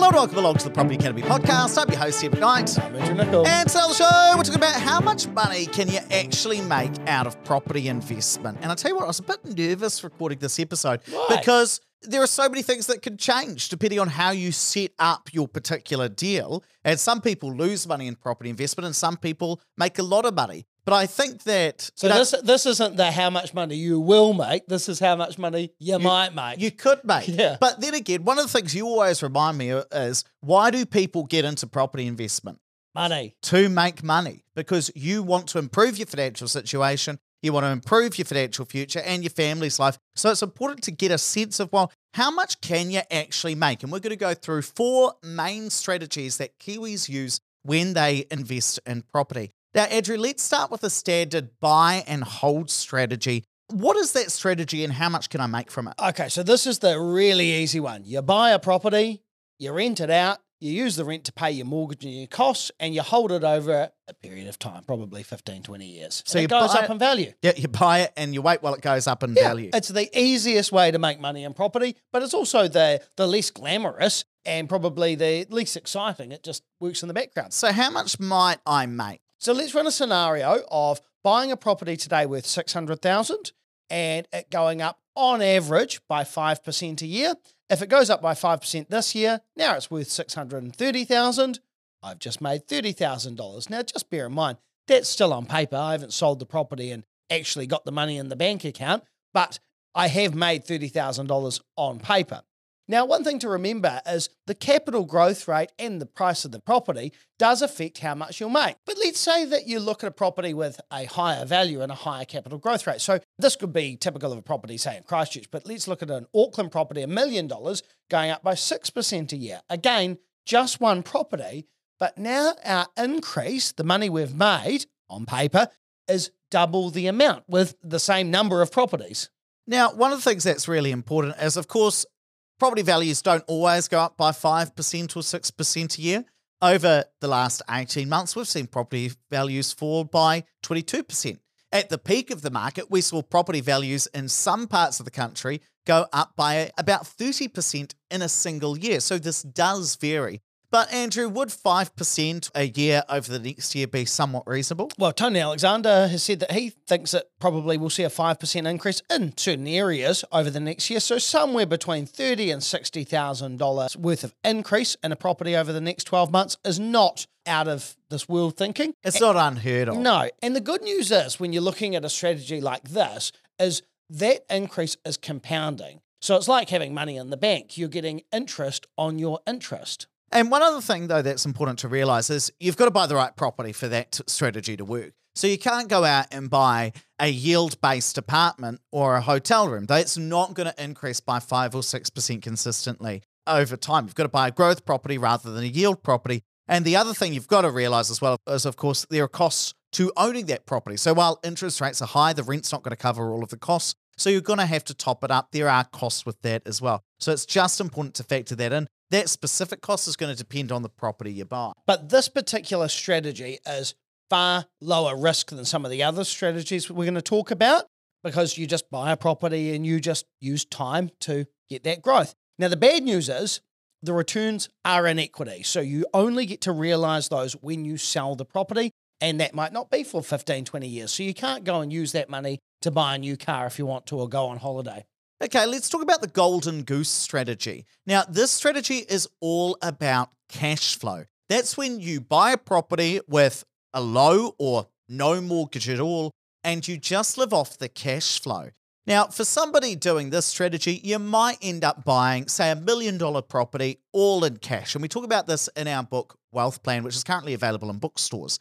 Hello and welcome along to the Property Academy podcast. I'm your host, Steve Knight. I'm Andrew Nicol. And today on the show, we're talking about how much money can you actually make out of property investment. And I'll tell you what, I was a bit nervous recording this episode Why? because there are so many things that can change depending on how you set up your particular deal. And some people lose money in property investment and some people make a lot of money. But I think that so you know, this this isn't the how much money you will make. This is how much money you, might make. You could make. Yeah. But then again, one of the things you always remind me of is why do people get into property investment? money. To make money because you want to improve your financial situation, you want to improve your financial future and your family's life. So it's important to get a sense of, well, how much can you actually make? And we're going to go through four main strategies that Kiwis use when they invest in property. Now, Andrew, let's start with a standard buy and hold strategy. What is that strategy and how much can I make from it? Okay, so this is the really easy one. You buy a property, you rent it out, you use the rent to pay your mortgage and your costs, and you hold it over a period of time, probably 15, 20 years. So you it goes up it- in value. Yeah, you buy it and you wait while it goes up in Yeah, value. It's the easiest way to make money in property, but it's also the the least glamorous and probably the least exciting. It just works in the background. So, how much might I make? So let's run a scenario of buying a property today worth 600,000 and it going up on average by 5% a year. If it goes up by 5% this year, now it's worth 630,000. I've just made $30,000. Now just bear in mind, that's still on paper. I haven't sold the property and actually got the money in the bank account, but I have made $30,000 on paper. Now, one thing to remember is the capital growth rate and the price of the property does affect how much you'll make. But let's say that you look at a property with a higher value and a higher capital growth rate. So this could be typical of a property, say in Christchurch, but let's look at an Auckland property, a million dollars going up by 6% a year. Again, just one property, but now our increase, the money we've made on paper, is double the amount with the same number of properties. Now, one of the things that's really important is, of course, property values don't always go up by 5% or 6% a year. Over the last 18 months, we've seen property values fall by 22%. At the peak of the market, we saw property values in some parts of the country go up by about 30% in a single year. So this does vary. But, Andrew, would 5% a year over the next year be somewhat reasonable? Well, Tony Alexander has said that he thinks that probably we'll see a 5% increase in certain areas over the next year. So somewhere between thirty and $60,000 worth of increase in a property over the next 12 months is not out of this world thinking. It's not unheard of. No. And the good news is when you're looking at a strategy like this is that increase is compounding. So it's like having money in the bank. You're getting interest on your interest. And one other thing, though, that's important to realize is you've got to buy the right property for that strategy to work. So you can't go out and buy a yield based apartment or a hotel room. That's not going to increase by 5 or 6% consistently over time. You've got to buy a growth property rather than a yield property. And the other thing you've got to realize as well is, of course, there are costs to owning that property. So while interest rates are high, the rent's not going to cover all of the costs. So you're going to have to top it up. There are costs with that as well. So it's just important to factor that in. That specific cost is going to depend on the property you buy. But this particular strategy is far lower risk than some of the other strategies we're going to talk about because you just buy a property and you just use time to get that growth. Now, the bad news is the returns are in equity. So you only get to realize those when you sell the property. And that might not be for 15, 20 years. So you can't go and use that money to buy a new car if you want to or go on holiday. Okay, let's talk about the golden goose strategy. Now, this strategy is all about cash flow. That's when you buy a property with a low or no mortgage at all, and you just live off the cash flow. Now, for somebody doing this strategy, you might end up buying, say, a million dollar property all in cash. And we talk about this in our book, Wealth Plan, which is currently available in bookstores.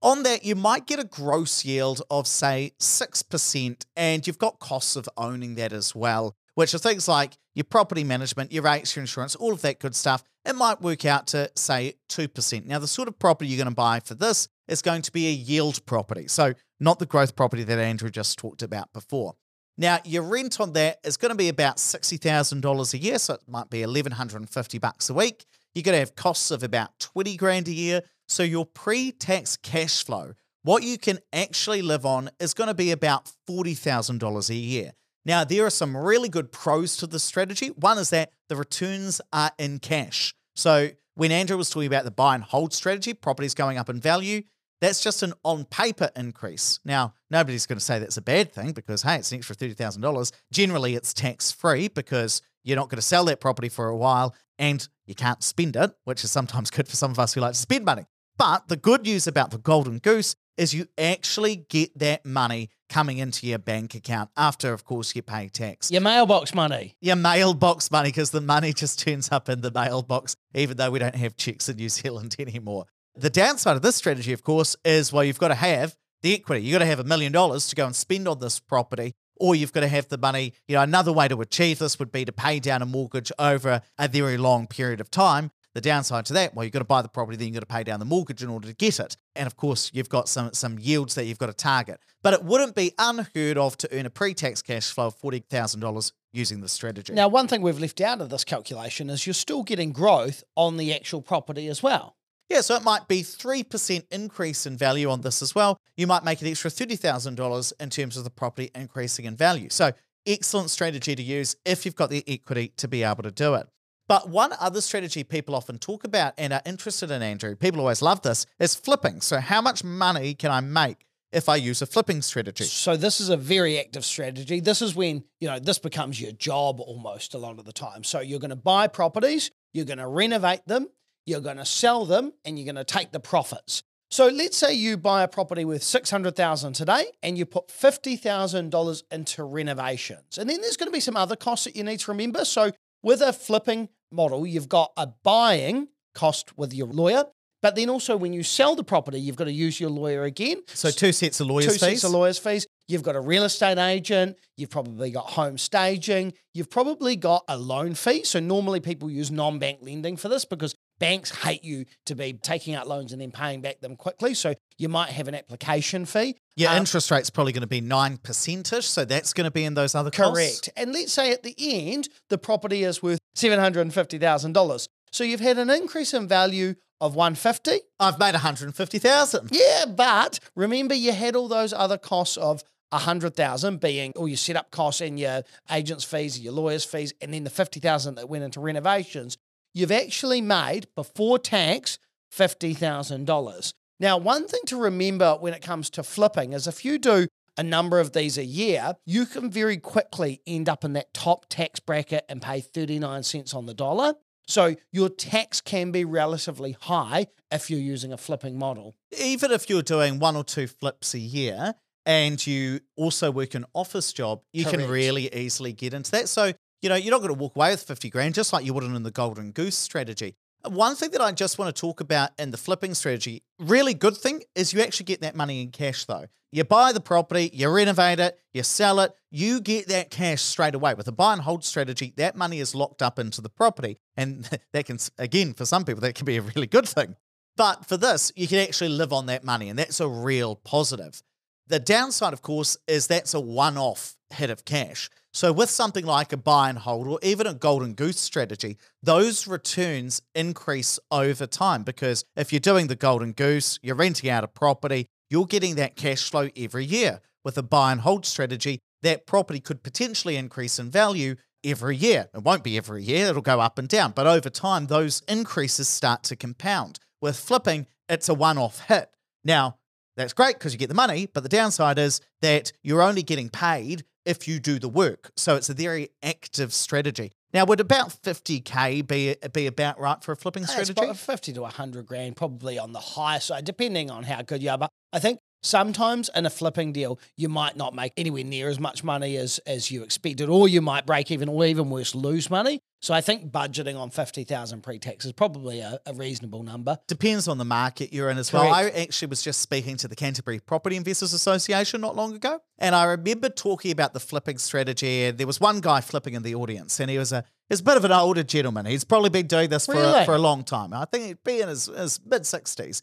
On that, you might get a gross yield of, say, 6%, and you've got costs of owning that as well, which are things like your property management, your rates, your insurance, all of that good stuff. It might work out to, say, 2%. Now, the sort of property you're going to buy for this is going to be a yield property. So, not the growth property that Andrew just talked about before. Now, your rent on that is going to be about $60,000 a year, so it might be 1150 bucks a week. You're going to have costs of about 20 grand a year. So your pre-tax cash flow, what you can actually live on is going to be about $40,000 a year. Now, there are some really good pros to this strategy. One is that the returns are in cash. So when Andrew was talking about the buy and hold strategy, properties going up in value, that's just an on paper increase. Now, nobody's going to say that's a bad thing because, hey, it's an extra $30,000. Generally, it's tax free because you're not going to sell that property for a while and you can't spend it, which is sometimes good for some of us who like to spend money. But the good news about the Golden Goose is you actually get that money coming into your bank account after, of course, you pay tax. Your mailbox money. Your mailbox money, because the money just turns up in the mailbox, even though we don't have checks in New Zealand anymore. The downside of this strategy, of course, is well, you've got to have the equity. You've got to have a million dollars to go and spend on this property, or you've got to have the money. You know, another way to achieve this would be to pay down a mortgage over a very long period of time. The downside to that, well, you've got to buy the property, then you've got to pay down the mortgage in order to get it. And of course, you've got some some yields that you've got to target. But it wouldn't be unheard of to earn a pre-tax cash flow of forty thousand dollars using this strategy. Now, one thing we've left out of this calculation is you're still getting growth on the actual property as well. Yeah, so it might be 3% increase in value on this as well. You might make an extra $30,000 in terms of the property increasing in value. So, excellent strategy to use if you've got the equity to be able to do it. But one other strategy people often talk about and are interested in, Andrew, people always love this, is flipping. So, how much money can I make if I use a flipping strategy? So this is a very active strategy. This is when, you know, this becomes your job almost a lot of the time. So you're going to buy properties, you're going to renovate them, you're going to sell them, and you're going to take the profits. So let's say you buy a property with 600,000 today and you put $50,000 into renovations. And then there's going to be some other costs that you need to remember. So with a flipping model, you've got a buying cost with your lawyer, but then also when you sell the property, you've got to use your lawyer again. So, two sets of lawyers' two fees. sets of lawyers' fees. You've got a real estate agent. You've probably got home staging. You've probably got a loan fee. So normally people use non-bank lending for this because banks hate you to be taking out loans and then paying back them quickly. So you might have an application fee. Your Um, interest rate's probably going to be 9%ish. So, that's going to be in those other costs. Correct. And let's say at the end, the property is worth $750,000. So you've had an increase in value of 150. I've made 150000 Yeah, but remember you had all those other costs of 100,000 being all your setup costs and your agent's fees, your lawyer's fees, and then the 50,000 that went into renovations. You've actually made before tax $50,000. Now, one thing to remember when it comes to flipping is if you do a number of these a year, you can very quickly end up in that top tax bracket and pay 39 cents on the dollar. So your tax can be relatively high if you're using a flipping model. even if you're doing one or two flips a year and you also work an office job, you can really easily get into that. So, you know, you're not going to walk away with 50 grand, just like you wouldn't in the golden goose strategy. One thing that I just want to talk about in the flipping strategy, really good thing is you actually get that money in cash though. You buy the property, you renovate it, you sell it, you get that cash straight away. With a buy and hold strategy, that money is locked up into the property. And that can, again, for some people, that can be a really good thing. But for this, you can actually live on that money, and that's a real positive. The downside, of course, is that's a one off hit of cash. So, with something like a buy and hold or even a golden goose strategy, those returns increase over time because if you're doing the golden goose, you're renting out a property, you're getting that cash flow every year. With a buy and hold strategy, that property could potentially increase in value every year. It won't be every year, it'll go up and down, but over time, those increases start to compound. With flipping, it's a one off hit. Now, that's great because you get the money, but the downside is that you're only getting paid if you do the work. So it's a very active strategy. Now, would about 50K be, be about right for a flipping It's strategy? about 50 to 100 grand, probably on the higher side, depending on how good you are. But I think sometimes in a flipping deal, you might not make anywhere near as much money as, as you expected, or you might break even, or even worse, lose money. So I think budgeting on 50,000 pre tax is probably a, a reasonable number. Depends on the market you're in as well. I actually was just speaking to the Canterbury Property Investors Association not long ago, and I remember talking about the flipping strategy. And there was one guy flipping in the audience, and he was a he was a bit of an older gentleman. He's probably been doing this for a, for a long time. I think he'd be in his, his mid sixties.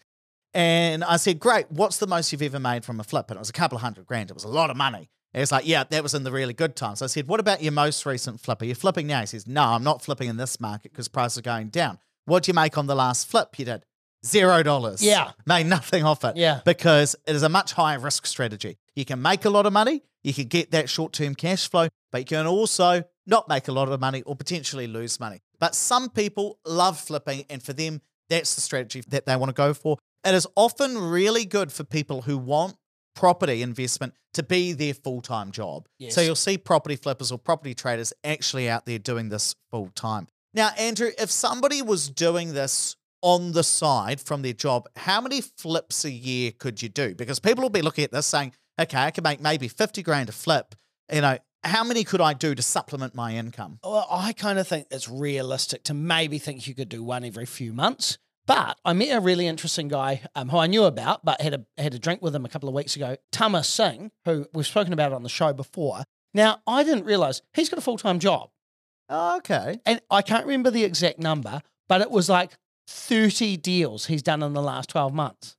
And I said, "Great, what's the most you've ever made from a flip?" And it was a couple of hundred grand. It was a lot of money. And he's like, "Yeah, that was in the really good times." I said, "What about your most recent flip? Are you flipping now?" He says, "No, I'm not flipping in this market because prices are going down." What'd you make on the last flip you did? Zero dollars. Yeah. Made nothing off it. Yeah. Because it is a much higher risk strategy. You can make a lot of money, you can get that short term cash flow, but you can also not make a lot of money or potentially lose money. But some people love flipping, and for them, that's the strategy that they want to go for. It is often really good for people who want property investment to be their full time job. Yes. So you'll see property flippers or property traders actually out there doing this full time. Now, Andrew, if somebody was doing this on the side from their job, how many flips a year could you do? Because people will be looking at this saying, okay, I can make maybe 50 grand a flip. You know, how many could I do to supplement my income? Well, I kind of think it's realistic to maybe think you could do one every few months. But I met a really interesting guy um, who I knew about, but had a had a drink with him a couple of weeks ago, Tama Singh, who we've spoken about on the show before. Now, I didn't realize he's got a full time job, Oh, okay. and I can't remember the exact number, but it was like thirty deals he's done in the last twelve months.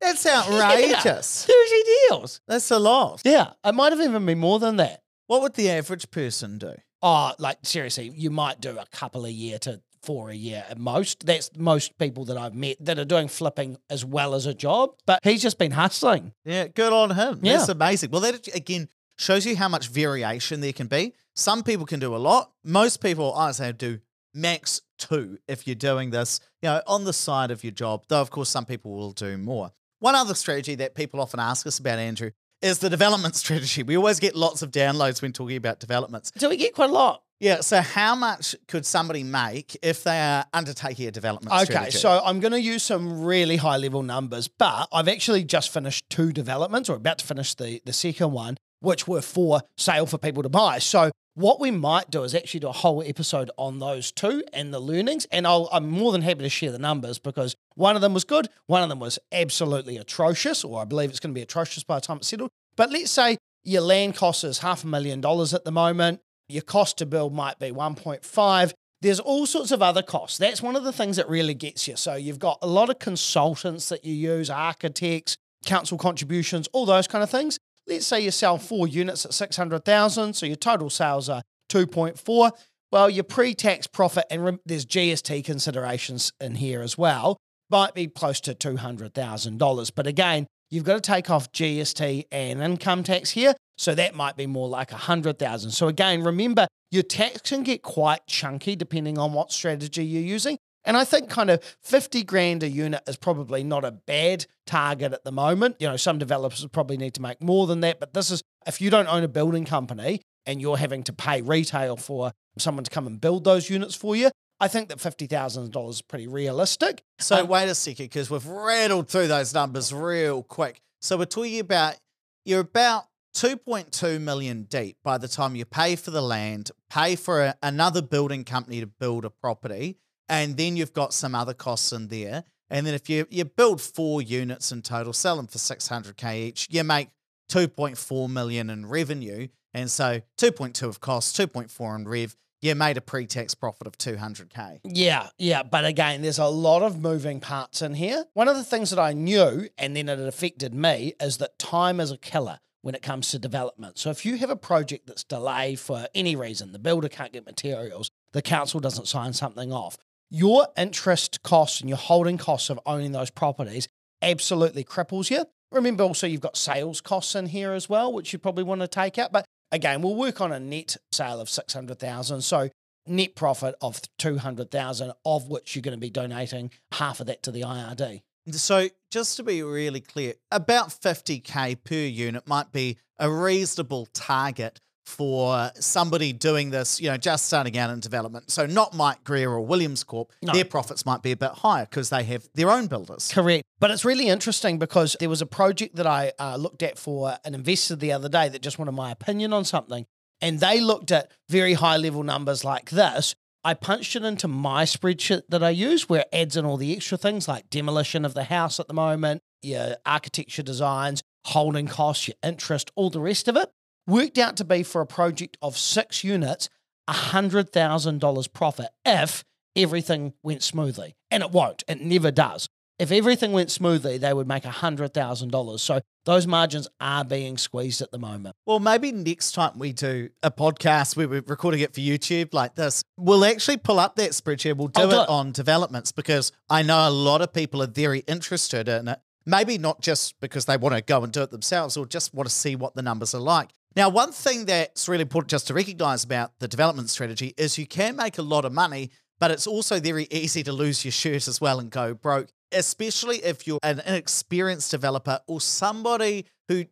That's Yeah, outrageous. thirty deals. That's a lot. Yeah, it might have even been more than that. What would the average person do? Oh, like seriously, you might do a couple a year to four a year at most. That's most people that I've met that are doing flipping as well as a job. But he's just been hustling. Yeah, good on him. Yeah. That's amazing. Well, that again shows you how much variation there can be. Some people can do a lot. Most people, I would say, do max two if you're doing this, you know, on the side of your job. Though, of course, some people will do more. One other strategy that people often ask us about, Andrew, is the development strategy. We always get lots of downloads when talking about developments. So we get quite a lot. Yeah. So, how much could somebody make if they are undertaking a development Okay, strategy? so I'm going to use some really high level numbers, but I've actually just finished two developments or about to finish the, the second one, which were for sale for people to buy. So what we might do is actually do a whole episode on those two and the learnings. And I'll, I'm more than happy to share the numbers because one of them was good, one of them was absolutely atrocious, or I believe it's going to be atrocious by the time it's settled. But let's say your land cost is half a million dollars at the moment. Your cost to build might be 1.5. There's all sorts of other costs. That's one of the things that really gets you. So you've got a lot of consultants that you use, architects, council contributions, all those kind of things. Let's say you sell four units at 600,000, so your total sales are 2.4. Well, your pre-tax profit and there's GST considerations in here as well, might be close to $200,000. But again, you've got to take off GST and income tax here. So that might be more like 100,000. So again, remember your tax can get quite chunky depending on what strategy you're using. And I think kind of 50 grand a unit is probably not a bad target at the moment. You know, some developers probably need to make more than that, but this is if you don't own a building company and you're having to pay retail for someone to come and build those units for you, I think that $50,000 is pretty realistic. So Um, wait a second, because we've rattled through those numbers real quick. So we're talking about you're about 2.2 million deep by the time you pay for the land, pay for a, another building company to build a property, and then you've got some other costs in there. And then if you you build four units in total, sell them for 600k each, you make 2.4 million in revenue. And so 2.2 of costs, 2.4 in rev, you made a pre-tax profit of 200k. Yeah, yeah. But again, there's a lot of moving parts in here. One of the things that I knew, and then it affected me, is that time is a killer when it comes to development. So if you have a project that's delayed for any reason, the builder can't get materials, the council doesn't sign something off, your interest costs and your holding costs of owning those properties absolutely cripples you. Remember also you've got sales costs in here as well, which you probably want to take out. But again, we'll work on a net sale of 600,000. So net profit of 200,000 of which you're going to be donating half of that to the IRD. So, just to be really clear, about 50k per unit might be a reasonable target for somebody doing this, you know, just starting out in development. So, not Mike Greer or Williams Corp. No. Their profits might be a bit higher because they have their own builders. Correct. But it's really interesting because there was a project that I uh, looked at for an investor the other day that just wanted my opinion on something. And they looked at very high level numbers like this. I punched it into my spreadsheet that I use where it adds in all the extra things like demolition of the house at the moment, your architecture designs, holding costs, your interest, all the rest of it. Worked out to be for a project of six units, $100,000 profit if everything went smoothly. And it won't, it never does. If everything went smoothly, they would make $100,000. So those margins are being squeezed at the moment. Well, maybe next time we do a podcast where we're recording it for YouTube like this, we'll actually pull up that spreadsheet. We'll do it, do it. on developments because I know a lot of people are very interested in it. Maybe not just because they want to go and do it themselves or just want to see what the numbers are like. Now, one thing that's really important just to recognize about the development strategy is you can make a lot of money, but it's also very easy to lose your shirt as well and go broke, especially if you're an inexperienced developer or somebody who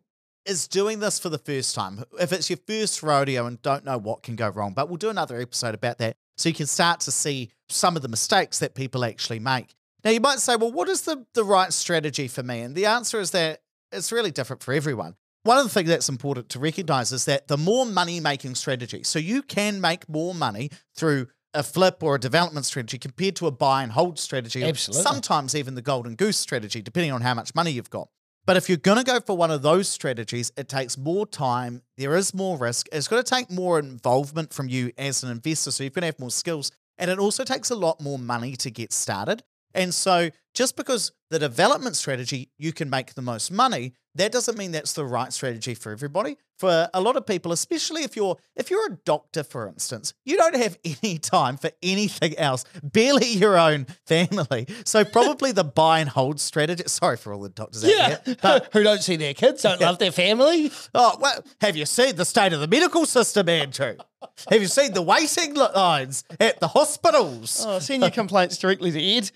is doing this for the first time. If it's your first rodeo and don't know what can go wrong, but we'll do another episode about that so you can start to see some of the mistakes that people actually make. Now, you might say, well, what is the, the right strategy for me? And the answer is that it's really different for everyone. One of the things that's important to recognize is that the more money making strategy, so you can make more money through a flip or a development strategy compared to a buy and hold strategy, Absolutely. sometimes even the golden goose strategy, depending on how much money you've got. But if you're going to go for one of those strategies, it takes more time. There is more risk. It's going to take more involvement from you as an investor. So you're going to have more skills. And it also takes a lot more money to get started. And so just because the development strategy, you can make the most money, that doesn't mean that's the right strategy for everybody. For a lot of people, especially if you're if you're a doctor, for instance, you don't have any time for anything else, barely your own family. So probably the buy and hold strategy. Sorry for all the doctors out Yeah. there. But Who don't see their kids, don't love their family. oh well, have you seen the state of the medical system, Andrew? Have you seen the waiting lines at the hospitals? Oh, send your complaints directly to Ed.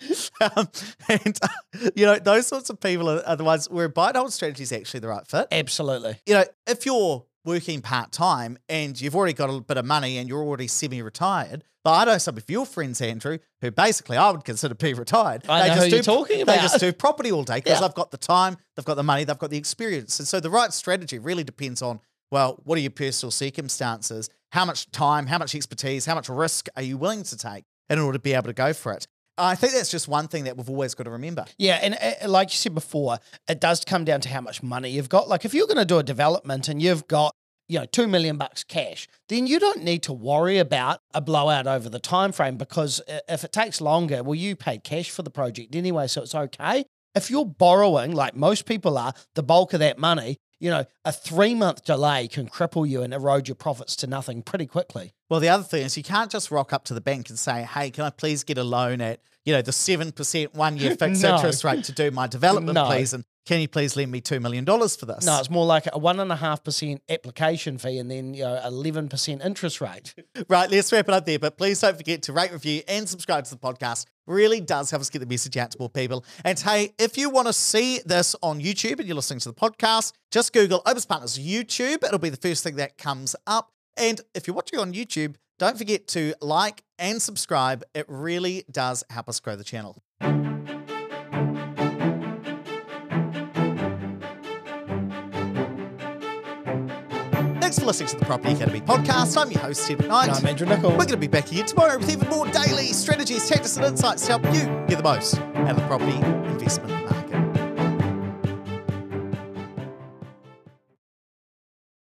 Um, and uh, you know those sorts of people are, are the ones where buy and hold strategy is actually the right fit. Absolutely. You know, if you're working part time and you've already got a bit of money and you're already semi-retired, but I know some of your friends, Andrew, who basically I would consider be retired. I know who do, you're talking about. They just do property all day because Yeah. they've got the time, they've got the money, they've got the experience, and so the right strategy really depends on well, what are your personal circumstances? How much time, how much expertise, how much risk are you willing to take in order to be able to go for it? I think that's just one thing that we've always got to remember. Yeah, and uh, like you said before, it does come down to how much money you've got. Like if you're going to do a development and you've got you know 2 million bucks cash then you don't need to worry about a blowout over the time frame because if it takes longer well you paid cash for the project anyway so it's okay if you're borrowing like most people are the bulk of that money you know a 3 month delay can cripple you and erode your profits to nothing pretty quickly Well, the other thing is you can't just rock up to the bank and say, "Hey, can I please get a loan at you know the seven percent one year fixed No. interest rate to do my development, No. please?" And can you please lend me two million dollars for this? no it's more like a 1.5% application fee and then you know 11% interest rate Right, let's wrap it up there. But please don't forget to rate, review, and subscribe to the podcast. Really does help us get the message out to more people. And hey, if you want to see this on YouTube and you're listening to the podcast, just Google Opus Partners YouTube. It'll be the first thing that comes up. And if you're watching on YouTube, don't forget to like and subscribe. It really does help us grow the channel. For listening to the Property Academy podcast. I'm your host, Ed McKnight. And I'm Andrew Nicol. We're going to be back here tomorrow with even more daily strategies, tactics, and insights to help you get the most out of the property investment market.